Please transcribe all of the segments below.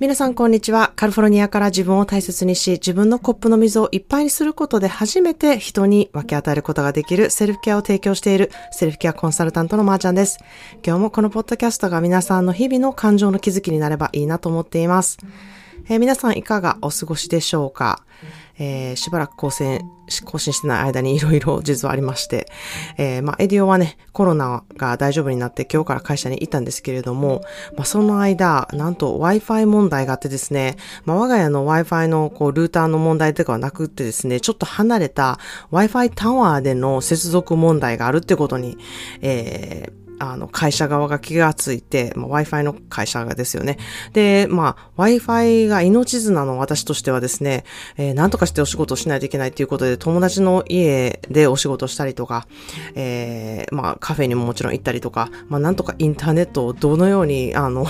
皆さんこんにちは。カルフォルニアから自分を大切にし、自分のコップの水をいっぱいにすることで初めて人に分け与えることができるセルフケアを提供しているセルフケアコンサルタントのまーちゃんです。今日もこのポッドキャストが皆さんの日々の感情の気づきになればいいなと思っています。えー、皆さんいかがお過ごしでしょうか？えー、しばらく更新、更新してない間にいろいろ実はありまして、えー、まあ、エディオはね、コロナが大丈夫になって今日から会社に行ったんですけれども、まあ、その間、なんと Wi-Fi 問題があってですね、まあ、我が家の Wi-Fi のこう、ルーターの問題とかはなくってですね、ちょっと離れた Wi-Fi タワーでの接続問題があるってことに、えー、あの、会社側が気がついて、まあ、Wi-Fi の会社がですよね。で、まあ、Wi-Fi が命綱の私としてはですね、えー、なんとかしてお仕事をしないといけないということで、友達の家でお仕事したりとか、えー、まあ、カフェにももちろん行ったりとか、まあ、なんとかインターネットをどのように、あの、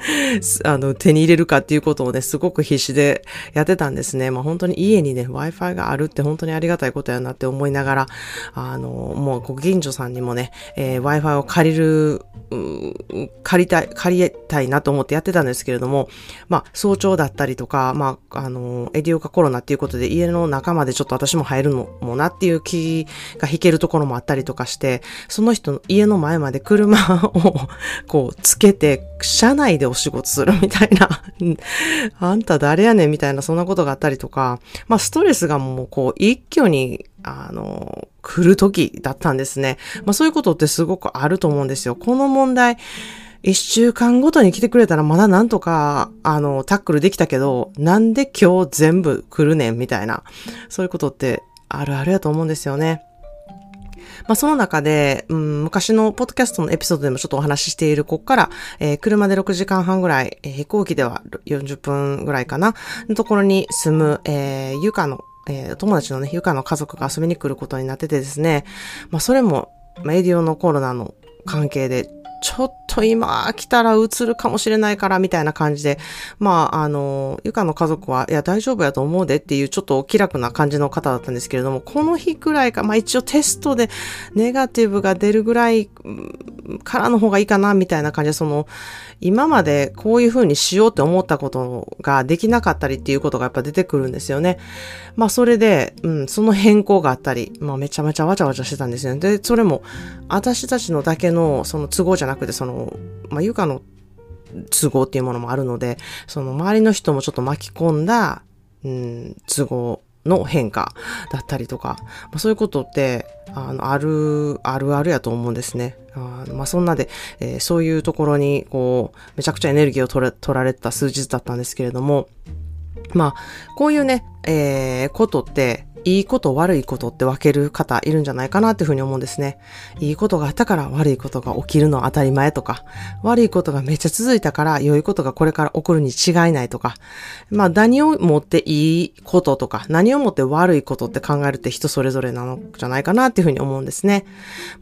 あの、手に入れるかっていうことをね、すごく必死でやってたんですね。まあ本当に家にね、Wi-Fi があるって本当にありがたいことやなって思いながら、あの、もうご近所さんにもね、えー、Wi-Fi を借りる、借りたい、借りたいなと思ってやってたんですけれども、まあ早朝だったりとか、まあ、あの、エディオカコロナっていうことで家の中までちょっと私も入るのもなっていう気が引けるところもあったりとかして、その人の家の前まで車をこうつけて、車内でお仕事するみたいな あんた誰やねんみたいなそんなことがあったりとか、まあストレスがもうこう一挙にあの、来る時だったんですね。まあそういうことってすごくあると思うんですよ。この問題、一週間ごとに来てくれたらまだなんとか、あの、タックルできたけど、なんで今日全部来るねんみたいな、そういうことってあるあるやと思うんですよね。まあ、その中で、うん、昔のポッドキャストのエピソードでもちょっとお話ししている、ここから、えー、車で6時間半ぐらい、えー、飛行機では40分ぐらいかな、のところに住む、えー、ゆかの、えー、友達のね、ゆかの家族が遊びに来ることになっててですね、まあ、それも、まあ、エディオのコロナの関係で、ちょっと今来たら映るかもしれないからみたいな感じで、まあ、あの、ゆかの家族は、いや、大丈夫やと思うでっていうちょっと気楽な感じの方だったんですけれども、この日くらいか、まあ一応テストでネガティブが出るぐらいからの方がいいかなみたいな感じで、その、今までこういう風にしようって思ったことができなかったりっていうことがやっぱ出てくるんですよね。まあそれで、うん、その変更があったり、まあめちゃめちゃわちゃわちゃしてたんですよね。で、それも、私たちのだけのその都合じゃなくて、その、まあゆかの都合っていうものもあるので、その周りの人もちょっと巻き込んだ、うん、都合の変化だったりとか、まあ、そういうことって、あの、ある、あるあるやと思うんですね。あまあ、そんなで、えー、そういうところに、こう、めちゃくちゃエネルギーを取れ、取られた数日だったんですけれども、まあ、こういうね、えー、ことって、いいこと悪いことって分ける方いるんじゃないかなっていうふうに思うんですね。いいことがあったから悪いことが起きるのは当たり前とか、悪いことがめっちゃ続いたから良いことがこれから起こるに違いないとか、まあ何をもっていいこととか、何をもって悪いことって考えるって人それぞれなのじゃないかなっていうふうに思うんですね。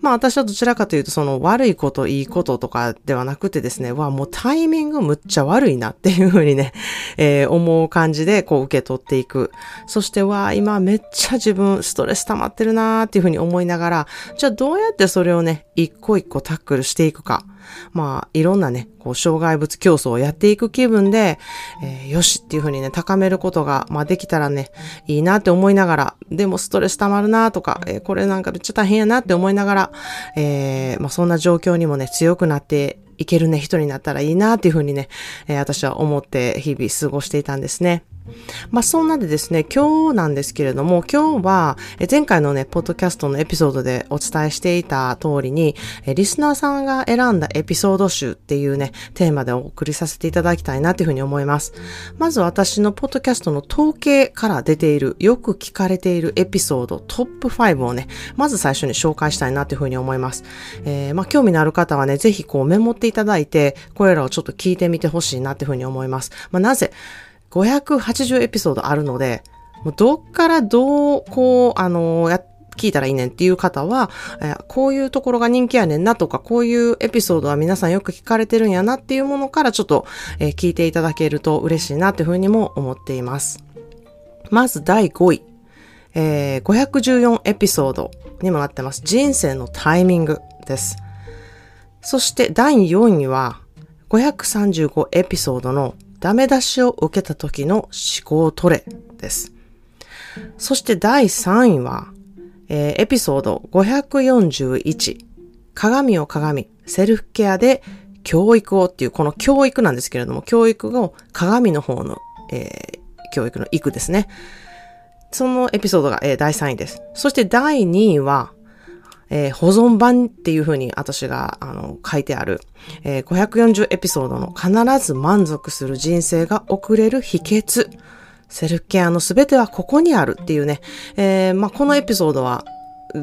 まあ私はどちらかというとその悪いこと、いいこととかではなくてですね、わ、もうタイミングむっちゃ悪いなっていうふうにね、えー、思う感じでこう受け取っていく。そしてわ、今めっちゃ自分ストレス溜まってるなーっていうふうに思いながら、じゃあどうやってそれをね、一個一個タックルしていくか。まあ、いろんなね、こう、障害物競争をやっていく気分で、えー、よしっていうふうにね、高めることが、まあ、できたらね、いいなって思いながら、でもストレス溜まるなとか、えー、これなんかめっちゃ大変やなって思いながら、えー、まあ、そんな状況にもね、強くなっていけるね、人になったらいいなっていうふうにね、え、私は思って日々過ごしていたんですね。まあそんなでですね、今日なんですけれども、今日は前回のね、ポッドキャストのエピソードでお伝えしていた通りに、リスナーさんが選んだエピソード集っていうね、テーマでお送りさせていただきたいなというふうに思います。まず私のポッドキャストの統計から出ている、よく聞かれているエピソードトップ5をね、まず最初に紹介したいなというふうに思います。えー、まあ興味のある方はね、ぜひこうメモっていただいて、これらをちょっと聞いてみてほしいなというふうに思います。まあなぜ580エピソードあるので、どっからどう、こう、あの、や、聞いたらいいねんっていう方は、えー、こういうところが人気やねんなとか、こういうエピソードは皆さんよく聞かれてるんやなっていうものからちょっと、えー、聞いていただけると嬉しいなというふうにも思っています。まず第5位。えー、514エピソードにもなってます。人生のタイミングです。そして第4位は、535エピソードのダメ出しを受けた時の思考トレです。そして第3位は、えー、エピソード541、鏡を鏡、セルフケアで教育をっていう、この教育なんですけれども、教育を鏡の方の、えー、教育の育ですね。そのエピソードが、えー、第3位です。そして第2位は、えー、保存版っていうふうに私が、あの、書いてある、えー、540エピソードの必ず満足する人生が送れる秘訣。セルフケアのすべてはここにあるっていうね、えー、まあ、このエピソードは、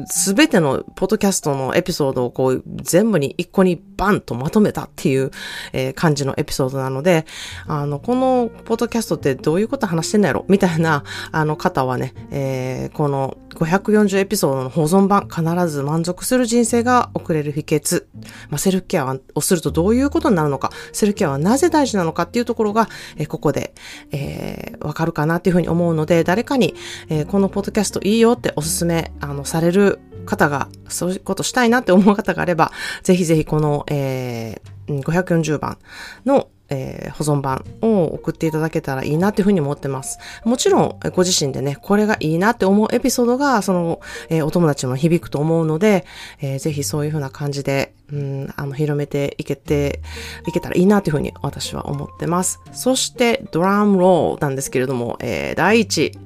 すべてのポッドキャストのエピソードをこう全部に一個にバンとまとめたっていう、えー、感じのエピソードなので、あの、このポッドキャストってどういうこと話してんのやろみたいな、あの方はね、えー、この540エピソードの保存版、必ず満足する人生が送れる秘訣。まあ、セルフケアをするとどういうことになるのか、セルフケアはなぜ大事なのかっていうところが、えー、ここで、え、わかるかなっていうふうに思うので、誰かに、え、このポッドキャストいいよっておすすめ、あの、される方が、そういうことしたいなって思う方があれば、ぜひぜひこの、えー、540番のえー、保存版を送っていただけたらいいなっていうふうに思ってます。もちろん、ご自身でね、これがいいなって思うエピソードが、その、えー、お友達も響くと思うので、えー、ぜひそういうふうな感じで、うん、あの、広めていけて、いけたらいいなっていうふうに私は思ってます。そして、ドラムロールなんですけれども、えー、第一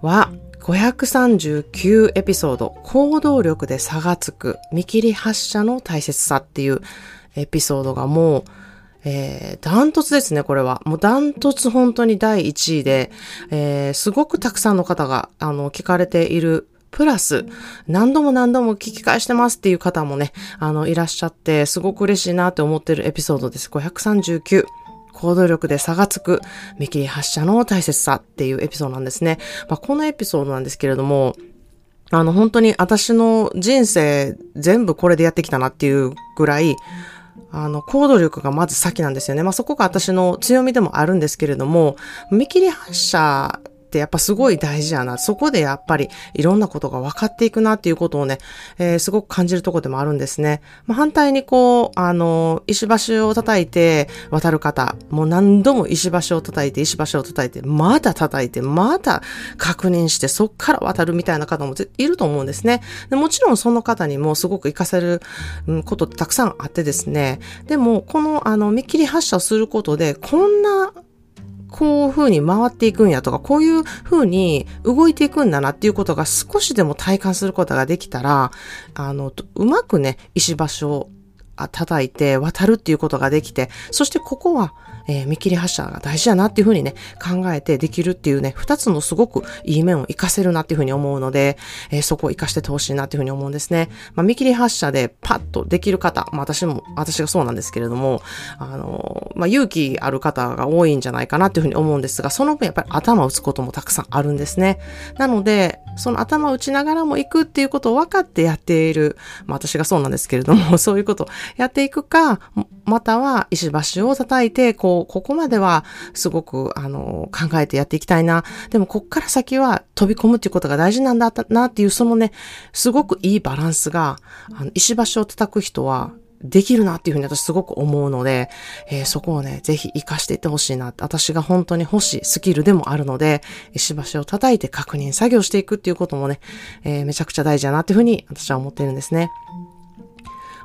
は、539エピソード、行動力で差がつく、見切り発車の大切さっていうエピソードがもう、えー、ダントツですね、これは。もうダントツ本当に第1位で、えー、すごくたくさんの方が、あの、聞かれているプラス、何度も何度も聞き返してますっていう方もね、あの、いらっしゃって、すごく嬉しいなって思ってるエピソードです。539。行動力で差がつく、見切り発車の大切さっていうエピソードなんですね。まあ、このエピソードなんですけれども、あの、本当に私の人生全部これでやってきたなっていうぐらい、あの、行動力がまず先なんですよね。まあ、そこが私の強みでもあるんですけれども、見切り発車ってやっぱすごい大事やな。そこでやっぱりいろんなことが分かっていくなっていうことをね、えー、すごく感じるとこでもあるんですね。まあ、反対にこう、あの、石橋を叩いて渡る方、もう何度も石橋を叩いて、石橋を叩いて、まだ叩いて、まだ確認して、そっから渡るみたいな方もいると思うんですね。でもちろんその方にもすごく活かせることたくさんあってですね。でも、この、あの、見切り発車をすることで、こんなこういう風に回っていくんやとか、こういう風に動いていくんだなっていうことが少しでも体感することができたら、あの、うまくね、石橋を叩いて渡るっていうことができて、そしてここはえー、見切り発車が大事だなっていうふうにね、考えてできるっていうね、二つのすごくいい面を活かせるなっていうふうに思うので、えー、そこを活かしててほしいなっていうふうに思うんですね。まあ、見切り発車でパッとできる方、まあ、私も、私がそうなんですけれども、あの、まあ、勇気ある方が多いんじゃないかなっていうふうに思うんですが、その分やっぱり頭を打つこともたくさんあるんですね。なので、その頭を打ちながらも行くっていうことを分かってやっている、まあ、私がそうなんですけれども、そういうことをやっていくか、または石橋を叩いて、こう、ここまではすごく、あの、考えてやっていきたいな。でも、こっから先は飛び込むっていうことが大事なんだなっていう、そのね、すごくいいバランスが、あの石橋を叩く人は、できるなっていうふうに私すごく思うので、えー、そこをね、ぜひ活かしていってほしいな。私が本当に欲しいスキルでもあるので、石橋を叩いて確認作業していくっていうこともね、えー、めちゃくちゃ大事だなっていうふうに私は思っているんですね。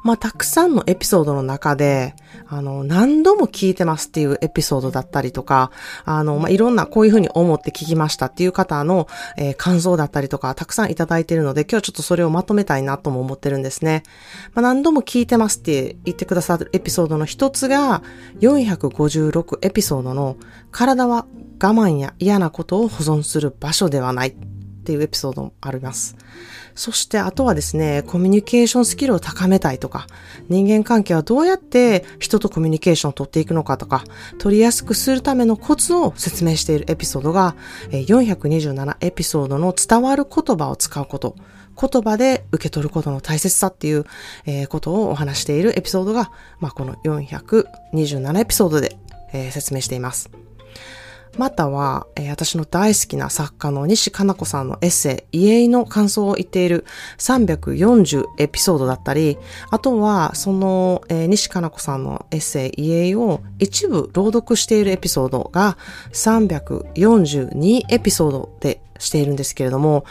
まあ、たくさんのエピソードの中で、あの、何度も聞いてますっていうエピソードだったりとか、あの、まあ、いろんなこういうふうに思って聞きましたっていう方の、えー、感想だったりとか、たくさんいただいているので、今日はちょっとそれをまとめたいなとも思ってるんですね。まあ、何度も聞いてますって言ってくださるエピソードの一つが、456エピソードの、体は我慢や嫌なことを保存する場所ではないっていうエピソードもあります。そしてあとはですね、コミュニケーションスキルを高めたいとか、人間関係はどうやって人とコミュニケーションを取っていくのかとか、取りやすくするためのコツを説明しているエピソードが、427エピソードの伝わる言葉を使うこと、言葉で受け取ることの大切さっていう、ことをお話しているエピソードが、まあ、この427エピソードで、説明しています。または、えー、私の大好きな作家の西加奈子さんのエッセイ、家の感想を言っている340エピソードだったり、あとは、その、えー、西加奈子さんのエッセイ、家を一部朗読しているエピソードが342エピソードでしているんですけれども、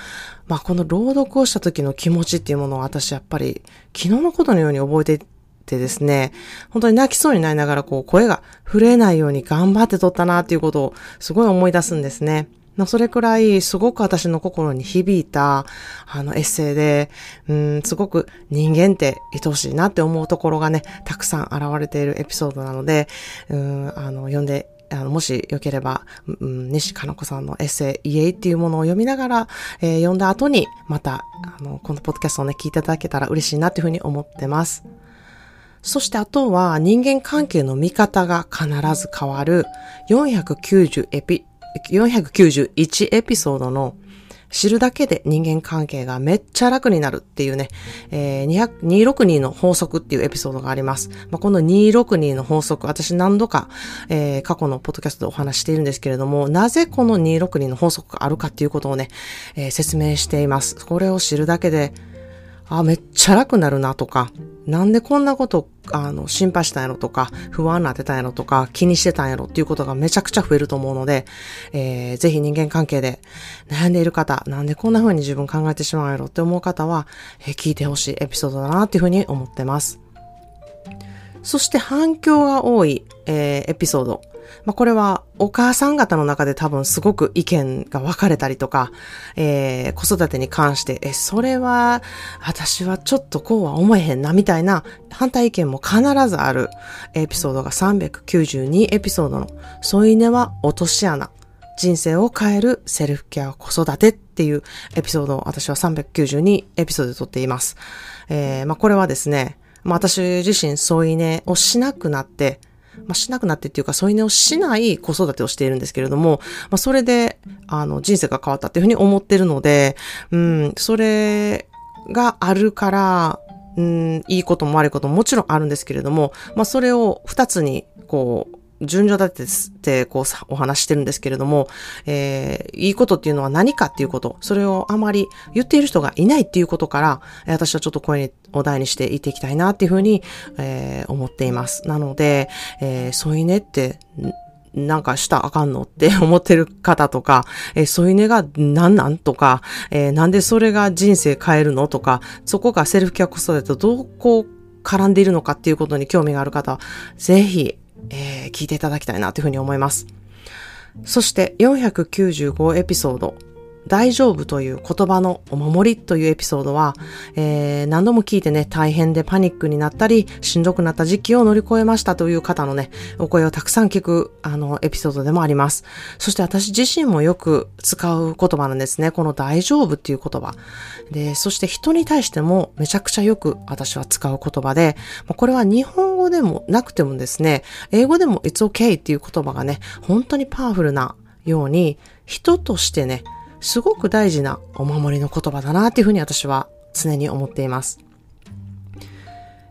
まあ、この朗読をした時の気持ちっていうものを私やっぱり昨日のことのように覚えててですね、本当に泣きそうになりながらこう声が震えないように頑張って撮ったなっていうことをすごい思い出すんですね。それくらいすごく私の心に響いたあのエッセイで、うん、すごく人間って愛おしいなって思うところがね、たくさん現れているエピソードなので、うん、あの、読んであの、もしよければ、うん、西かな子さんのエッセイ、イエイっていうものを読みながら、えー、読んだ後に、また、あの、このポッドキャストをね、聞いていただけたら嬉しいなっていうふうに思ってます。そしてあとは人間関係の見方が必ず変わる490エピ、491エピソードの知るだけで人間関係がめっちゃ楽になるっていうね、えー、262の法則っていうエピソードがあります。まあ、この262の法則、私何度か、えー、過去のポッドキャストでお話しているんですけれども、なぜこの262の法則があるかっていうことをね、えー、説明しています。これを知るだけで、あ、めっちゃ楽になるなとか、なんでこんなこと、あの、心配したんやろとか、不安になってたんやろとか、気にしてたんやろっていうことがめちゃくちゃ増えると思うので、えー、ぜひ人間関係で悩んでいる方、なんでこんな風に自分考えてしまうんやろって思う方は、えー、聞いてほしいエピソードだなっていう風に思ってます。そして反響が多い、えー、エピソード。まあ、これはお母さん方の中で多分すごく意見が分かれたりとか、えー、子育てに関して、え、それは、私はちょっとこうは思えへんな、みたいな反対意見も必ずあるエピソードが392エピソードの、添い寝は落とし穴。人生を変えるセルフケア子育てっていうエピソードを私は392エピソードで撮っています。えー、まあ、これはですね、まあ、私自身添い寝をしなくなって、まあ、しなくなってっていうか、添い寝をしない子育てをしているんですけれども、まあ、それで、あの、人生が変わったっていうふうに思ってるので、うん、それがあるから、うん、いいことも悪いことももちろんあるんですけれども、まあ、それを二つに、こう、順序立てて、こう、お話してるんですけれども、えー、いいことっていうのは何かっていうこと、それをあまり言っている人がいないっていうことから、私はちょっと声に、お題にしていっていきたいなっていうふうに、えー、思っています。なので、えー、添い寝って、なんかしたあかんのって思ってる方とか、えー、添い寝が何なんとか、えー、なんでそれが人生変えるのとか、そこがセルフケア子育てとどうこう絡んでいるのかっていうことに興味がある方は、ぜひ、えー、聞いていただきたいなというふうに思います。そして495エピソード大丈夫という言葉のお守りというエピソードは、えー、何度も聞いてね、大変でパニックになったり、しんどくなった時期を乗り越えましたという方のね、お声をたくさん聞く、あの、エピソードでもあります。そして私自身もよく使う言葉なんですね。この大丈夫っていう言葉。で、そして人に対してもめちゃくちゃよく私は使う言葉で、これは日本語でもなくてもですね、英語でも It's okay っていう言葉がね、本当にパワフルなように、人としてね、すごく大事なお守りの言葉だなっていうふうに私は常に思っています。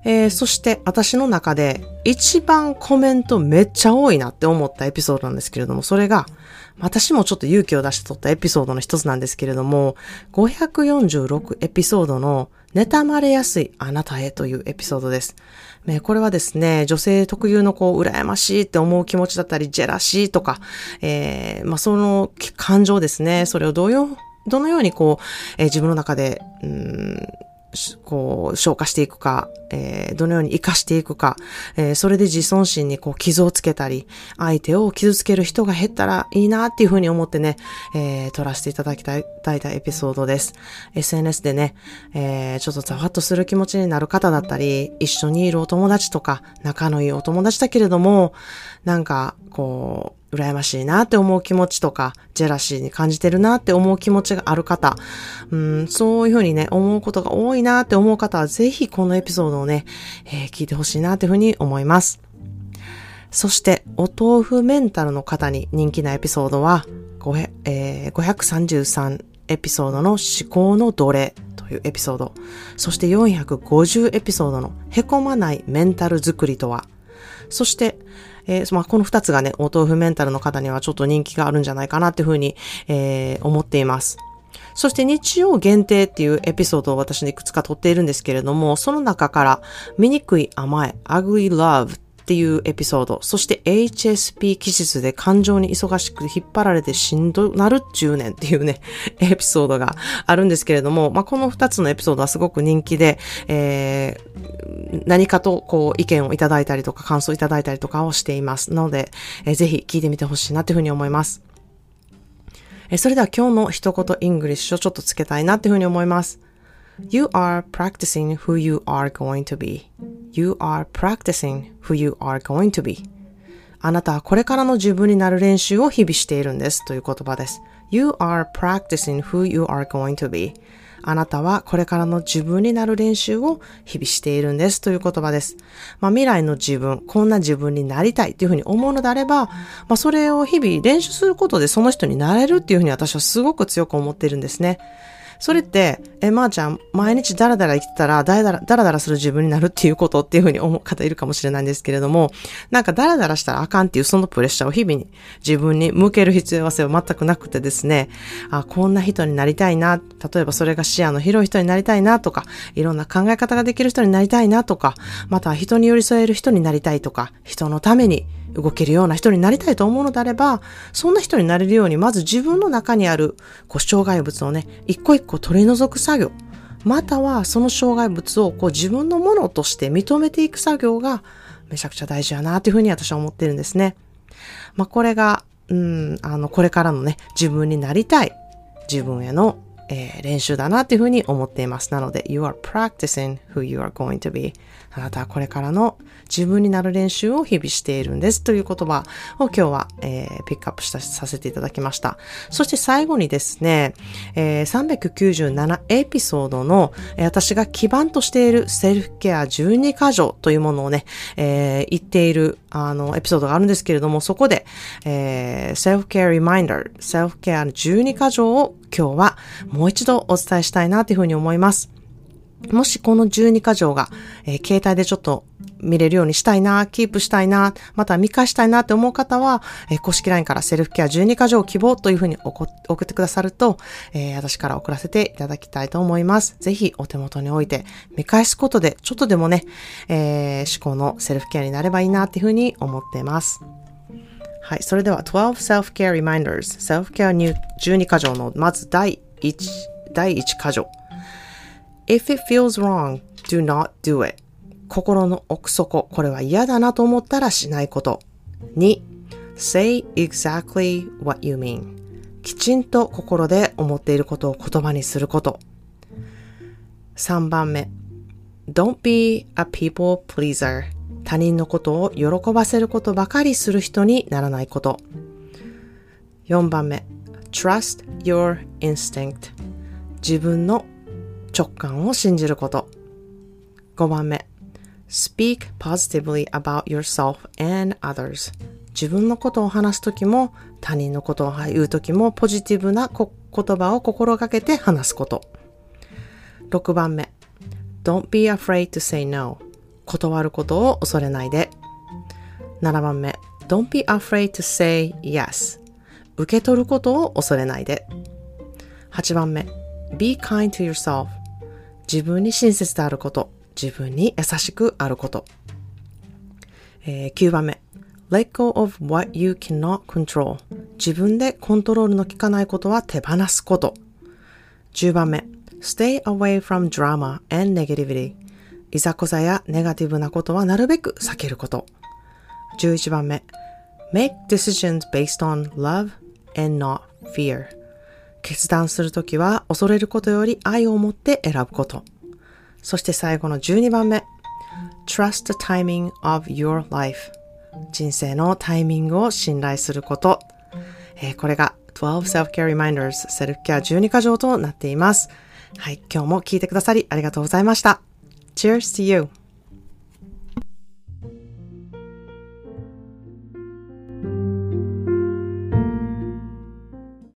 えー、そして私の中で一番コメントめっちゃ多いなって思ったエピソードなんですけれども、それが私もちょっと勇気を出して撮ったエピソードの一つなんですけれども、546エピソードの妬まれやすいあなたへというエピソードです。これはですね、女性特有のこう、羨ましいって思う気持ちだったり、ジェラシーとか、えー、まあ、その感情ですね、それをどうよ、どのようにこう、えー、自分の中で、うんこう、消化していくか、えー、どのように活かしていくか、えー、それで自尊心にこう傷をつけたり、相手を傷つける人が減ったらいいなっていうふうに思ってね、えー、撮らせていただきたい、たいたエピソードです。SNS でね、えー、ちょっとざわっとする気持ちになる方だったり、一緒にいるお友達とか、仲のいいお友達だけれども、なんか、こう、羨ましいなって思う気持ちとか、ジェラシーに感じてるなって思う気持ちがある方、うん、そういうふうにね、思うことが多いなって思う方は、ぜひこのエピソードをね、えー、聞いてほしいなっていうふうに思います。そして、お豆腐メンタルの方に人気なエピソードは、えー、533エピソードの思考の奴隷というエピソード、そして450エピソードのへこまないメンタル作りとは、そして、えー、まあ、この二つがね、お豆腐メンタルの方にはちょっと人気があるんじゃないかなっていうふうに、えー、思っています。そして日曜限定っていうエピソードを私にいくつか撮っているんですけれども、その中から醜い甘え、ugly love っていうエピソード、そして HSP 気質で感情に忙しく引っ張られてしんどなる10年っていうね、エピソードがあるんですけれども、まあ、この2つのエピソードはすごく人気で、えー、何かとこう意見をいただいたりとか感想をいただいたりとかをしていますなので、えー、ぜひ聞いてみてほしいなというふうに思います。えー、それでは今日の一言 English をちょっとつけたいなっていうふうに思います。You are practicing who you are going to be. You are practicing who you are going to be. あなたはこれからの自分になる練習を日々しているんですという言葉です。You are practicing who you are going to be. あなたはこれからの自分になる練習を日々しているんですという言葉です。まあ、未来の自分、こんな自分になりたいというふうに思うのであれば、まあ、それを日々練習することでその人になれるっていうふうに私はすごく強く思っているんですね。それって、え、まー、あ、ちゃん、毎日ダラダラ生きてたら、ダラダラ、ダラダラする自分になるっていうことっていうふうに思う方いるかもしれないんですけれども、なんかダラダラしたらあかんっていうそのプレッシャーを日々に自分に向ける必要性は全くなくてですね、あ、こんな人になりたいな、例えばそれが視野の広い人になりたいなとか、いろんな考え方ができる人になりたいなとか、また人に寄り添える人になりたいとか、人のために動けるような人になりたいと思うのであれば、そんな人になれるように、まず自分の中にある、こう、障害物をね、一個一個取り除く作業、またはその障害物をこう自分のものとして認めていく作業がめちゃくちゃ大事やなというふうに私は思ってるんですね。まあ、これが、うん、あの、これからのね、自分になりたい自分へのえー、練習だなっていうふうに思っています。なので、you are practicing who you are going to be. あなたはこれからの自分になる練習を日々しているんですという言葉を今日は、えー、ピックアップしたさせていただきました。そして最後にですね、えー、397エピソードの、えー、私が基盤としているセルフケア12箇条というものをね、えー、言っているあのエピソードがあるんですけれども、そこで、えー、セルフケアリマインダー、セルフケアの12箇条を今日はもう一度お伝えしたいなというふうに思います。もしこの12箇条が、えー、携帯でちょっと見れるようにしたいな、キープしたいな、また見返したいなって思う方は、えー、公式 LINE からセルフケア12箇条希望というふうに送ってくださると、えー、私から送らせていただきたいと思います。ぜひお手元に置いて見返すことで、ちょっとでもね、えー、思考のセルフケアになればいいなっていうふうに思っています。はい。それでは、12 Self-Care Reminders Self-Care 12箇条の、まず第1、第1箇条。If it feels wrong, do not do it. 心の奥底、これは嫌だなと思ったらしないこと。2. Say exactly what you mean. きちんと心で思っていることを言葉にすること。3番目。Don't be a people pleaser. 他人のことを喜ばせることばかりする人にならないこと。4番目。Trust your instinct 自分の直感を信じること。5番目。speak positively about yourself and others 自分のことを話すときも他人のことを言うときもポジティブな言葉を心がけて話すこと。6番目。Don't be afraid to say no 断ることを恐れないで。7番目。Don't be afraid to say yes. 受け取ることを恐れないで。8番目。Be kind to yourself. 自分に親切であること。自分に優しくあること。えー、9番目。Let go of what you cannot control. 自分でコントロールの効かないことは手放すこと。10番目。Stay away from drama and negativity. いざこざやネガティブなことはなるべく避けること。11番目。Make decisions based on love and not fear. 決断するときは恐れることより愛を持って選ぶこと。そして最後の12番目。Trust the timing of your life. 人生のタイミングを信頼すること。えー、これが12 Self-Care Reminders セルフケア12箇条となっています。はい、今日も聞いてくださりありがとうございました。Cheers to you!